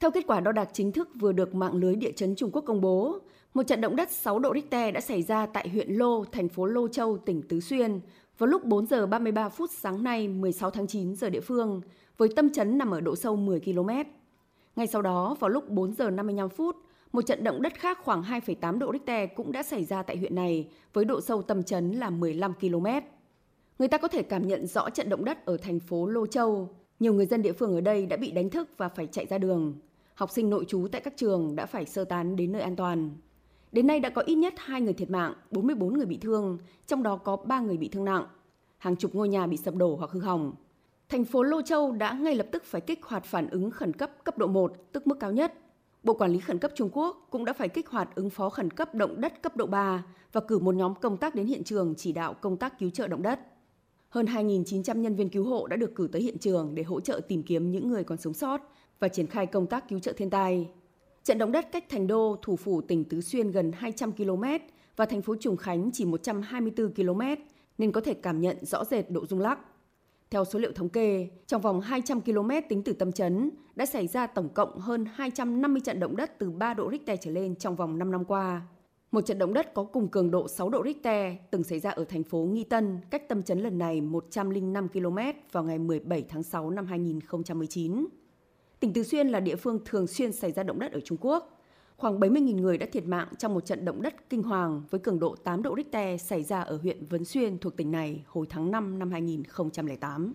Theo kết quả đo đạc chính thức vừa được mạng lưới địa chấn Trung Quốc công bố, một trận động đất 6 độ Richter đã xảy ra tại huyện Lô, thành phố Lô Châu, tỉnh Tứ Xuyên vào lúc 4 giờ 33 phút sáng nay 16 tháng 9 giờ địa phương, với tâm chấn nằm ở độ sâu 10 km. Ngay sau đó, vào lúc 4 giờ 55 phút, một trận động đất khác khoảng 2,8 độ Richter cũng đã xảy ra tại huyện này với độ sâu tâm chấn là 15 km. Người ta có thể cảm nhận rõ trận động đất ở thành phố Lô Châu. Nhiều người dân địa phương ở đây đã bị đánh thức và phải chạy ra đường. Học sinh nội trú tại các trường đã phải sơ tán đến nơi an toàn. Đến nay đã có ít nhất 2 người thiệt mạng, 44 người bị thương, trong đó có 3 người bị thương nặng. Hàng chục ngôi nhà bị sập đổ hoặc hư hỏng. Thành phố Lô Châu đã ngay lập tức phải kích hoạt phản ứng khẩn cấp cấp độ 1, tức mức cao nhất. Bộ Quản lý Khẩn cấp Trung Quốc cũng đã phải kích hoạt ứng phó khẩn cấp động đất cấp độ 3 và cử một nhóm công tác đến hiện trường chỉ đạo công tác cứu trợ động đất. Hơn 2.900 nhân viên cứu hộ đã được cử tới hiện trường để hỗ trợ tìm kiếm những người còn sống sót và triển khai công tác cứu trợ thiên tai. Trận động đất cách thành đô, thủ phủ tỉnh Tứ Xuyên gần 200 km và thành phố Trùng Khánh chỉ 124 km nên có thể cảm nhận rõ rệt độ rung lắc. Theo số liệu thống kê, trong vòng 200 km tính từ tâm chấn đã xảy ra tổng cộng hơn 250 trận động đất từ 3 độ Richter trở lên trong vòng 5 năm qua. Một trận động đất có cùng cường độ 6 độ Richter từng xảy ra ở thành phố Nghi Tân, cách tâm chấn lần này 105 km vào ngày 17 tháng 6 năm 2019. Tỉnh Tứ Xuyên là địa phương thường xuyên xảy ra động đất ở Trung Quốc. Khoảng 70.000 người đã thiệt mạng trong một trận động đất kinh hoàng với cường độ 8 độ Richter xảy ra ở huyện Vấn Xuyên thuộc tỉnh này hồi tháng 5 năm 2008.